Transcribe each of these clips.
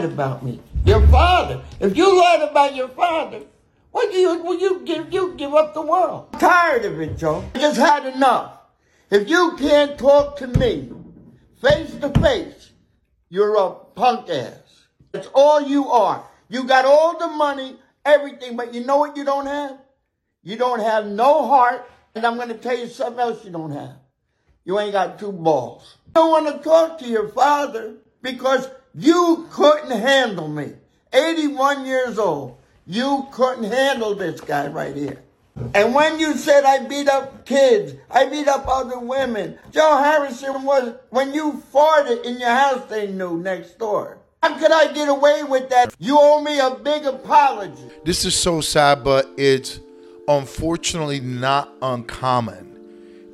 lied about me. Your father. If you lied about your father, what do you will you give you give up the world? I'm tired of it, Joe. I just had enough. If you can't talk to me face to face, you're a punk ass. That's all you are. You got all the money, everything, but you know what you don't have? You don't have no heart, and I'm going to tell you something else you don't have. You ain't got two balls. You don't want to talk to your father because you couldn't handle me. 81 years old. You couldn't handle this guy right here. And when you said I beat up kids, I beat up other women, Joe Harrison was, when you farted in your house, they knew next door. How could I get away with that? You owe me a big apology. This is so sad, but it's unfortunately not uncommon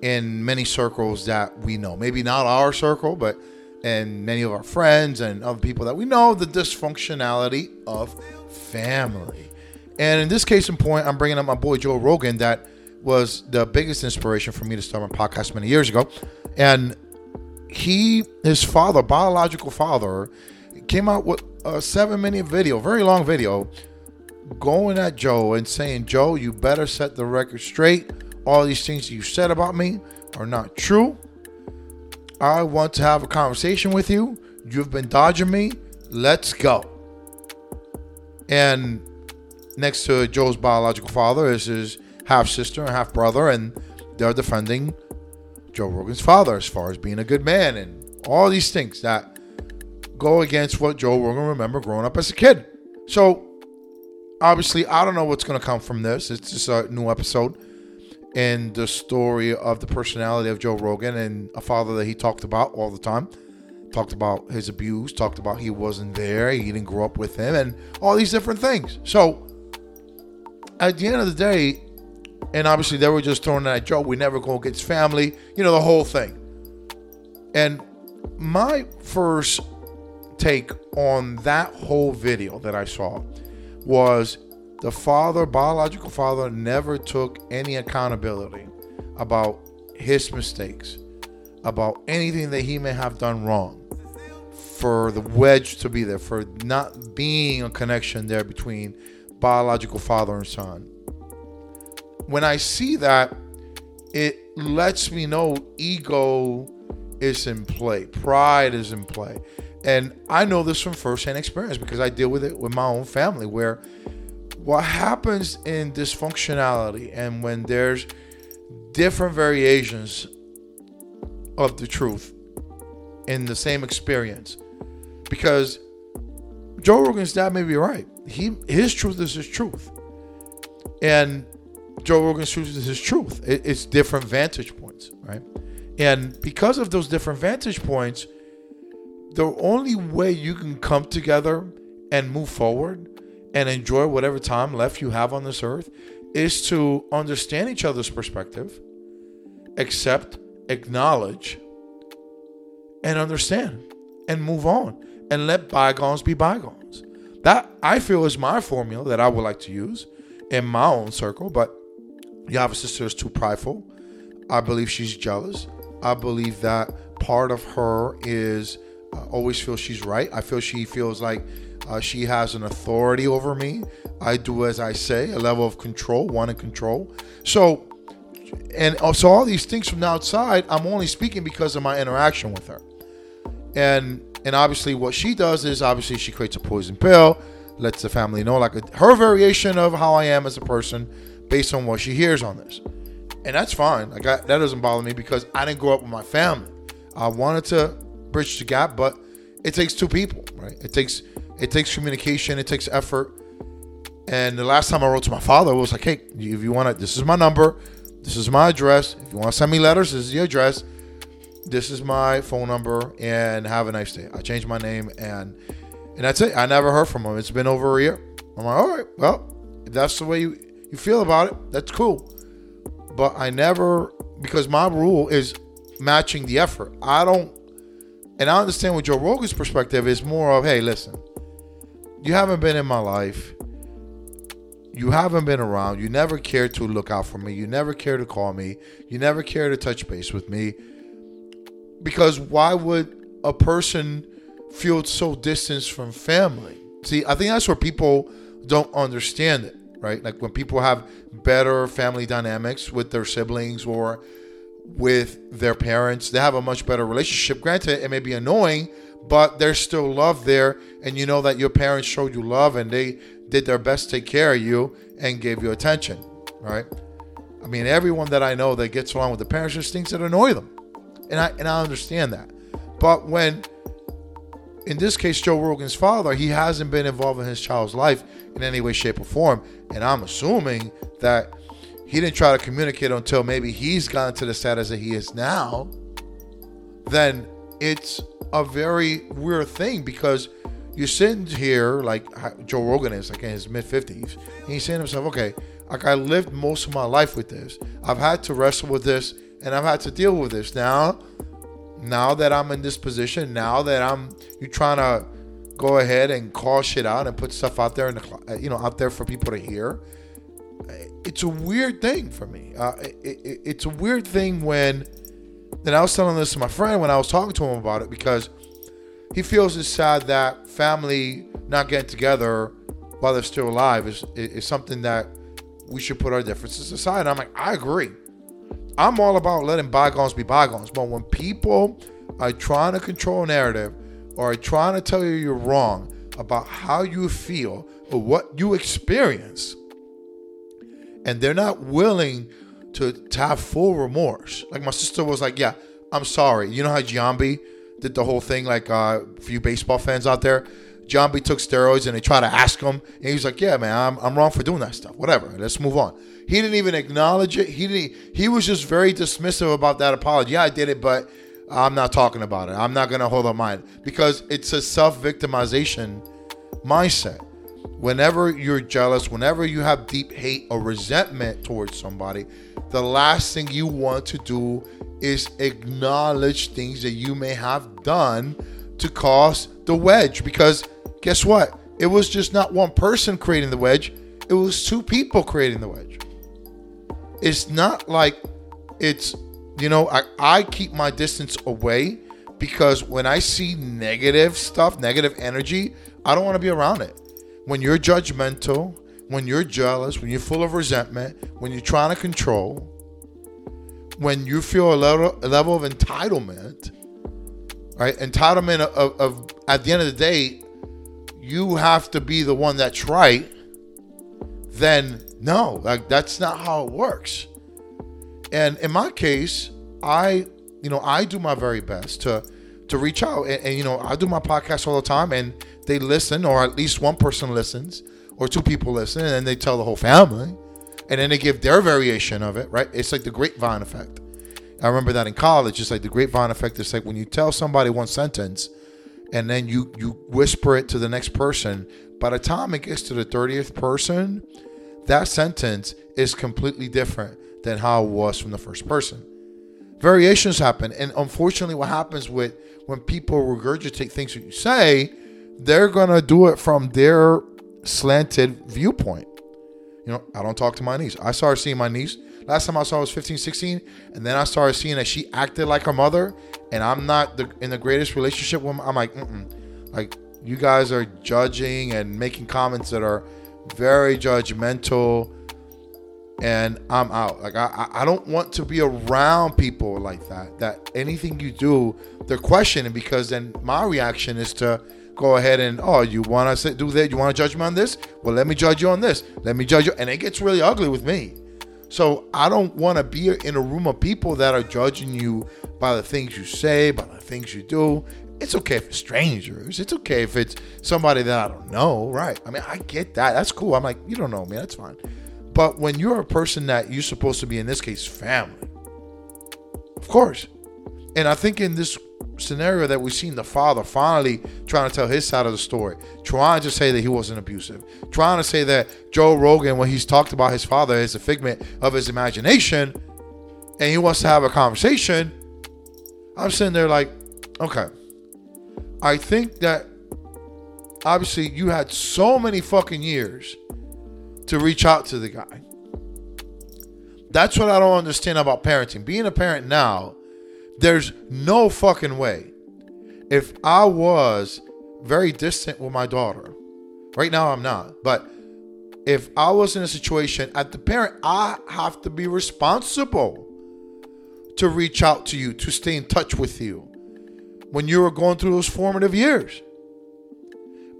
in many circles that we know. Maybe not our circle, but in many of our friends and other people that we know, the dysfunctionality of family. And in this case in point, I'm bringing up my boy Joe Rogan, that was the biggest inspiration for me to start my podcast many years ago. And he, his father, biological father, came out with a seven minute video, very long video, going at Joe and saying, Joe, you better set the record straight. All these things you said about me are not true. I want to have a conversation with you. You've been dodging me. Let's go. And next to Joe's biological father is his half sister and half brother, and they're defending Joe Rogan's father as far as being a good man and all these things that go against what Joe Rogan remember growing up as a kid. So obviously, I don't know what's going to come from this. It's just a new episode in the story of the personality of Joe Rogan and a father that he talked about all the time. Talked about his abuse, talked about he wasn't there, he didn't grow up with him, and all these different things. So, at the end of the day, and obviously they were just throwing that Joe, we never go against family, you know, the whole thing. And my first take on that whole video that I saw was the father, biological father, never took any accountability about his mistakes, about anything that he may have done wrong, for the wedge to be there, for not being a connection there between biological father and son. When I see that, it lets me know ego is in play, pride is in play. And I know this from firsthand experience because I deal with it with my own family where what happens in dysfunctionality and when there's different variations of the truth in the same experience because Joe Rogan's dad may be right. He his truth is his truth, and Joe Rogan's truth is his truth. It, it's different vantage points, right? And because of those different vantage points, the only way you can come together and move forward and enjoy whatever time left you have on this earth is to understand each other's perspective, accept, acknowledge, and understand and move on and let bygones be bygones. That I feel is my formula that I would like to use in my own circle, but Yava's sister is too prideful. I believe she's jealous. I believe that part of her is uh, always feels she's right. I feel she feels like uh, she has an authority over me. I do as I say, a level of control, in control. So, and so all these things from the outside, I'm only speaking because of my interaction with her. And and obviously, what she does is obviously she creates a poison pill, lets the family know like a, her variation of how I am as a person, based on what she hears on this. And that's fine. Like I, that doesn't bother me because I didn't grow up with my family. I wanted to bridge the gap, but it takes two people, right? It takes it takes communication, it takes effort. And the last time I wrote to my father I was like, hey, if you want to, this is my number, this is my address. If you want to send me letters, this is the address. This is my phone number, and have a nice day. I changed my name, and and that's it. I never heard from him. It's been over a year. I'm like, all right, well, if that's the way you, you feel about it, that's cool. But I never, because my rule is matching the effort. I don't, and I understand what Joe Rogan's perspective is more of, hey, listen, you haven't been in my life. You haven't been around. You never cared to look out for me. You never cared to call me. You never cared to touch base with me. Because why would a person feel so distanced from family. See, I think that's where people don't understand it, right? Like when people have better family dynamics with their siblings or with their parents, they have a much better relationship. Granted, it may be annoying, but there's still love there. And you know that your parents showed you love and they did their best to take care of you and gave you attention, right? I mean, everyone that I know that gets along with the parents just thinks it annoy them. And I and I understand that. But when in this case, Joe Rogan's father, he hasn't been involved in his child's life in any way, shape, or form. And I'm assuming that he didn't try to communicate until maybe he's gotten to the status that he is now. Then it's a very weird thing because you're sitting here like Joe Rogan is, like in his mid 50s, and he's saying to himself, okay, like I lived most of my life with this. I've had to wrestle with this and I've had to deal with this. Now, now that I'm in this position, now that I'm you're trying to go ahead and call shit out and put stuff out there and you know out there for people to hear. It's a weird thing for me. Uh, it, it, it's a weird thing when. Then I was telling this to my friend when I was talking to him about it because he feels it's sad that family not getting together while they're still alive is is something that we should put our differences aside. I'm like, I agree. I'm all about letting bygones be bygones. But when people are trying to control narrative or are trying to tell you you're wrong about how you feel or what you experience, and they're not willing to, to have full remorse. Like my sister was like, Yeah, I'm sorry. You know how Giambi did the whole thing, like uh, you baseball fans out there? Giambi took steroids and they tried to ask him, and he was like, "Yeah, man, I'm, I'm wrong for doing that stuff. Whatever. Let's move on." He didn't even acknowledge it. He didn't. He was just very dismissive about that apology. Yeah, I did it, but I'm not talking about it. I'm not gonna hold up mine because it's a self-victimization mindset. Whenever you're jealous, whenever you have deep hate or resentment towards somebody, the last thing you want to do is acknowledge things that you may have done to cause the wedge because guess what? It was just not one person creating the wedge, it was two people creating the wedge. It's not like it's, you know, I, I keep my distance away because when I see negative stuff, negative energy, I don't want to be around it. When you're judgmental, when you're jealous, when you're full of resentment, when you're trying to control, when you feel a level, a level of entitlement, right? Entitlement of, of, at the end of the day, you have to be the one that's right. Then no, like that's not how it works. And in my case, I, you know, I do my very best to to reach out, and, and you know, I do my podcast all the time, and they listen, or at least one person listens, or two people listen, and then they tell the whole family, and then they give their variation of it. Right? It's like the grapevine effect. I remember that in college. It's like the grapevine effect. It's like when you tell somebody one sentence and then you you whisper it to the next person. By the time it gets to the thirtieth person, that sentence is completely different than how it was from the first person. Variations happen, and unfortunately, what happens with when people regurgitate things that you say, they're gonna do it from their slanted viewpoint. You know, I don't talk to my niece. I started seeing my niece Last time I saw her was 15, 16, and then I started seeing that she acted like her mother, and I'm not the, in the greatest relationship with. I'm like, Mm-mm. like you guys are judging and making comments that are very judgmental, and I'm out. Like I, I don't want to be around people like that. That anything you do, they're questioning because then my reaction is to go ahead and oh you want to do that you want to judge me on this well let me judge you on this let me judge you and it gets really ugly with me so I don't want to be in a room of people that are judging you by the things you say, by the things you do. It's okay if it's strangers. It's okay if it's somebody that I don't know, right? I mean, I get that. That's cool. I'm like, you don't know me. That's fine. But when you're a person that you're supposed to be, in this case, family, of course. And I think in this scenario that we've seen the father finally trying to tell his side of the story, trying to say that he wasn't abusive, trying to say that Joe Rogan, when he's talked about his father, is a figment of his imagination, and he wants to have a conversation. I'm sitting there like, okay, I think that obviously you had so many fucking years to reach out to the guy. That's what I don't understand about parenting. Being a parent now there's no fucking way if I was very distant with my daughter, right now I'm not, but if I was in a situation at the parent, I have to be responsible to reach out to you, to stay in touch with you when you were going through those formative years.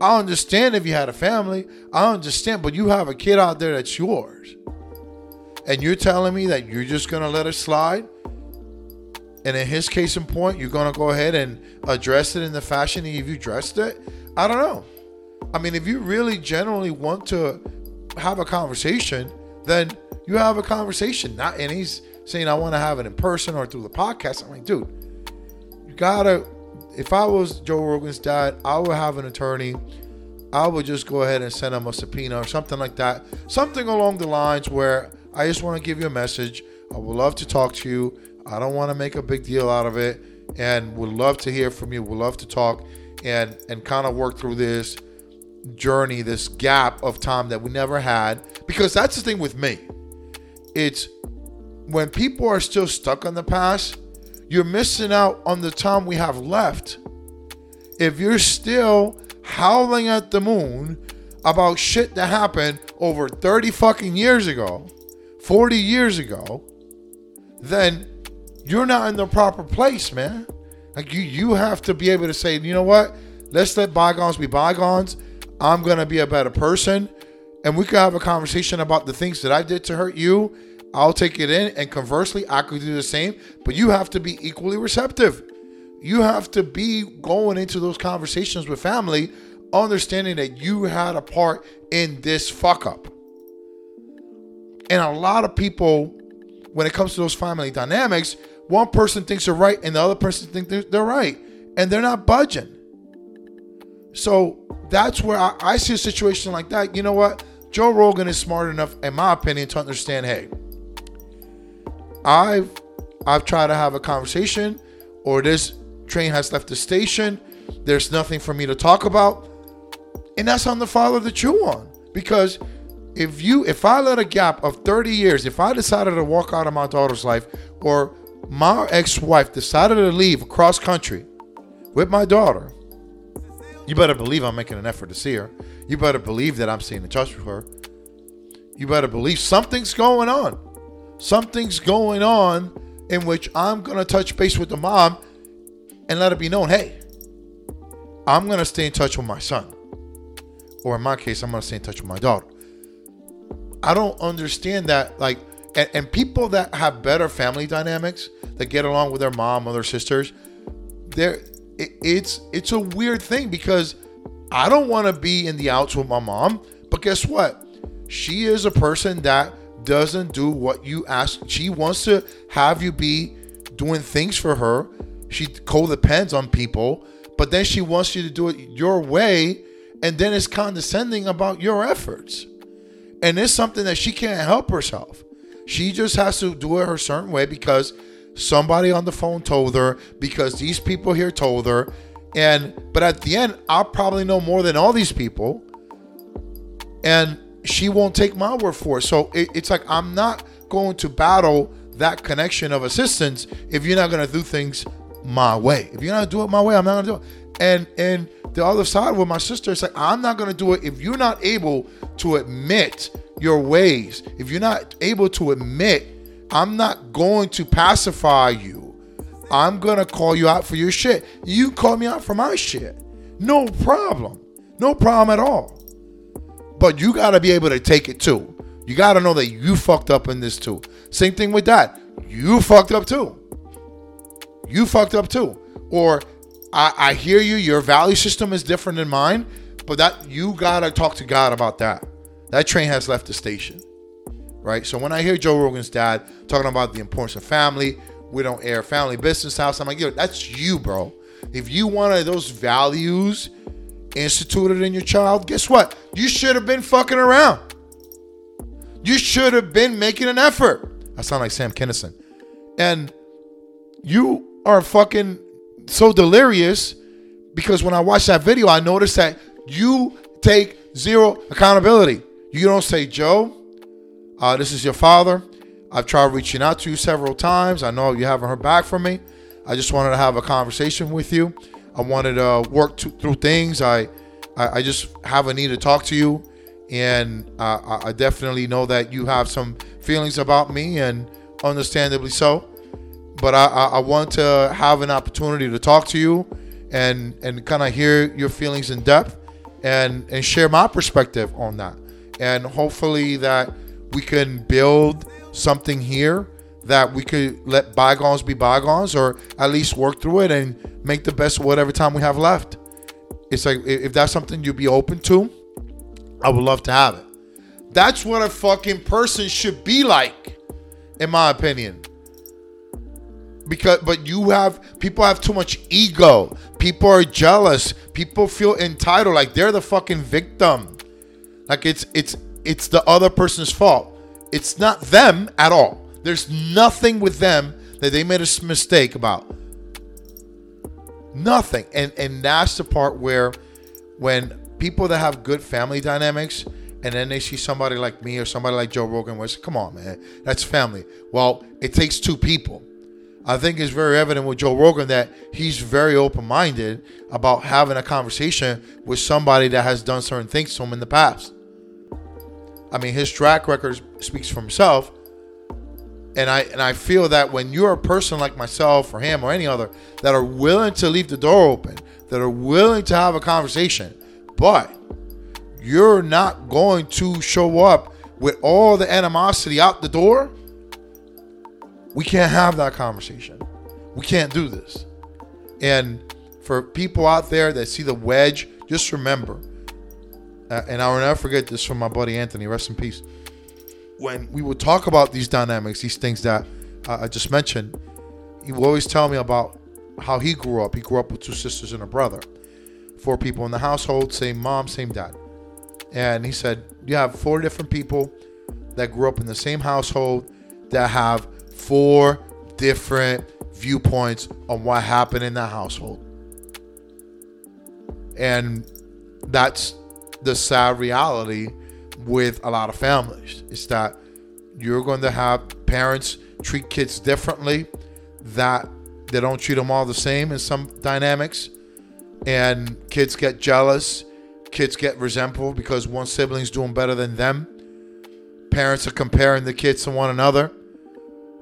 I understand if you had a family, I understand, but you have a kid out there that's yours. And you're telling me that you're just going to let it slide? And in his case in point, you're to go ahead and address it in the fashion that you dressed it? I don't know. I mean, if you really generally want to have a conversation, then you have a conversation. Not and he's saying I want to have it in person or through the podcast. I'm like, dude, you gotta. If I was Joe Rogan's dad, I would have an attorney. I would just go ahead and send him a subpoena or something like that. Something along the lines where I just want to give you a message. I would love to talk to you. I don't want to make a big deal out of it, and would love to hear from you. Would love to talk and and kind of work through this journey, this gap of time that we never had. Because that's the thing with me. It's when people are still stuck on the past, you're missing out on the time we have left. If you're still howling at the moon about shit that happened over 30 fucking years ago, 40 years ago, then you're not in the proper place, man. Like you you have to be able to say, you know what? Let's let bygones be bygones. I'm to be a better person. And we could have a conversation about the things that I did to hurt you. I'll take it in. And conversely, I could do the same. But you have to be equally receptive. You have to be going into those conversations with family, understanding that you had a part in this fuck up. And a lot of people, when it comes to those family dynamics, one person thinks they're right and the other person thinks they're right. And they're not budging. So that's where I, I see a situation like that. You know what? Joe Rogan is smart enough, in my opinion, to understand. Hey, I've I've tried to have a conversation, or this train has left the station. There's nothing for me to talk about, and that's on the father to chew on. Because if you if I let a gap of 30 years, if I decided to walk out of my daughter's life, or my ex-wife decided to leave across country with my daughter you better believe I'm making an effort to see her. You better believe that I'm staying in touch with her. You better believe something's going on. Something's going on in which I'm going to touch base with the mom and let it be known hey, I'm going to stay in touch with my son. Or in my case, I'm going to stay in touch with my daughter. I don't understand that. Like, and, and people that have better family dynamics, that get along with their mom or their sisters, they're it's it's a weird thing because I don't want to be in the outs with my mom, but guess what? She is a person that doesn't do what you ask. She wants to have you be doing things for her. She co-depends on people, but then she wants you to do it your way, and then it's condescending about your efforts. And it's something that she can't help herself. She just has to do it her certain way because somebody on the phone told her because these people here told her. And but at the end i'll probably know more than all these people. And she won't take my word for it. So it, it's like i'm not going to battle that connection of assistance if you're not to do things my way. If you're not to do it my way i'm not to do it. And and the other side with my sister it's like i'm not to do it if you're not able to admit your ways if you're not able to admit I'm not going to pacify you. I'm going to call you out for your shit. You call me out for my shit. No problem. No problem at all. But you got to be able to take it too. You got to know that you fucked up in this too. Same thing with that. You fucked up too. You fucked up too. Or I, I hear you, your value system is different than mine, but that you got to talk to God about that. That train has left the station right? So when I hear Joe Rogan's dad talking about the importance of family, we don't air family business house, I'm like, yo, that's you, bro. If you wanted those values instituted in your child, guess what? You should have been fucking around. You should have been making an effort. I sound like Sam Kinison. And you are fucking so delirious because when I watched that video, I noticed that you take zero accountability. You don't say, Joe, uh, this is your father. I've tried reaching out to you several times. I know you haven't heard back from me. I just wanted to have a conversation with you. I wanted to work to, through things. I, I, I just have a need to talk to you, and uh, I definitely know that you have some feelings about me, and understandably so. But I, I, I want to have an opportunity to talk to you, and and kind of hear your feelings in depth, and and share my perspective on that, and hopefully that we can build something here that we could let bygones be bygones or at least work through it and make the best of whatever time we have left. It's like if that's something you'd be open to, I would love to have it. That's what a fucking person should be like, in my opinion. Because but you have people have too much ego. People are jealous. People feel entitled like they're the fucking victim. Like it's it's it's the other person's fault. It's not them at all. There's nothing with them that they made a mistake about. Nothing. And and that's the part where when people that have good family dynamics and then they see somebody like me or somebody like Joe Rogan where it's come on man, that's family. Well, it takes two people. I think it's very evident with Joe Rogan that he's very open minded about having a conversation with somebody that has done certain things to him in the past. I mean, his track record speaks for himself and I and I feel that when you're a person like myself or him or any other that are willing to leave the door open, that are willing to have a conversation, but you're not going to show up with all the animosity out the door, we can't have that conversation. We can't do this. And for people out there that see the wedge, just remember, uh, and I will never forget this from my buddy Anthony, rest in peace when we would talk about these dynamics, these things that I just mentioned, he would always tell me about how he grew up. He grew up with two sisters and a brother, four people in the household, same mom, same dad. And he said, You have four different people that grew up in the same household that have four different viewpoints on what happened in that household. And that's the sad reality with a lot of families. It's that you're going to have parents treat kids differently, that they don't treat them all the same in some dynamics, and kids get jealous, kids get resentful because one sibling's doing better than them. Parents are comparing the kids to one another,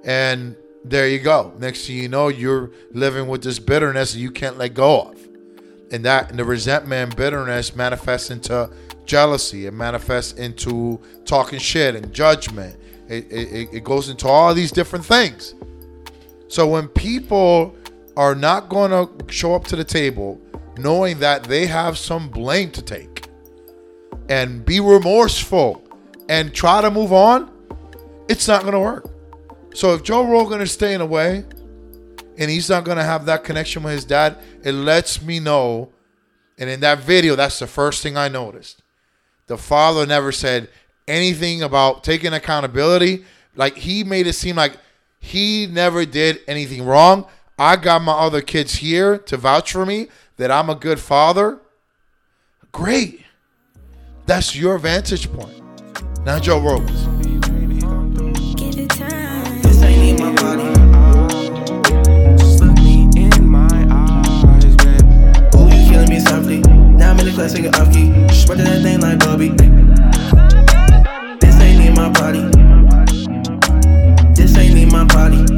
and there you go. Next thing you know, you're living with this bitterness that you can't let go of. And that and the resentment and bitterness manifests into jealousy. It manifests into talking shit and judgment. It, it, it goes into all these different things. So when people are not going to show up to the table knowing that they have some blame to take and be remorseful and try to move on, it's not going to work. So if Joe Rogan is staying away and he's not going to have that connection with his dad, it lets me know. And in that video, that's the first thing I noticed. The father never said anything about taking accountability. Like he made it seem like he never did anything wrong. I got my other kids here to vouch for me that I'm a good father. Great. That's your vantage point. Now Joe Rogan's. I'm in the class singing off key. Spread that thing like Bobby. This ain't in my body. This ain't in my body.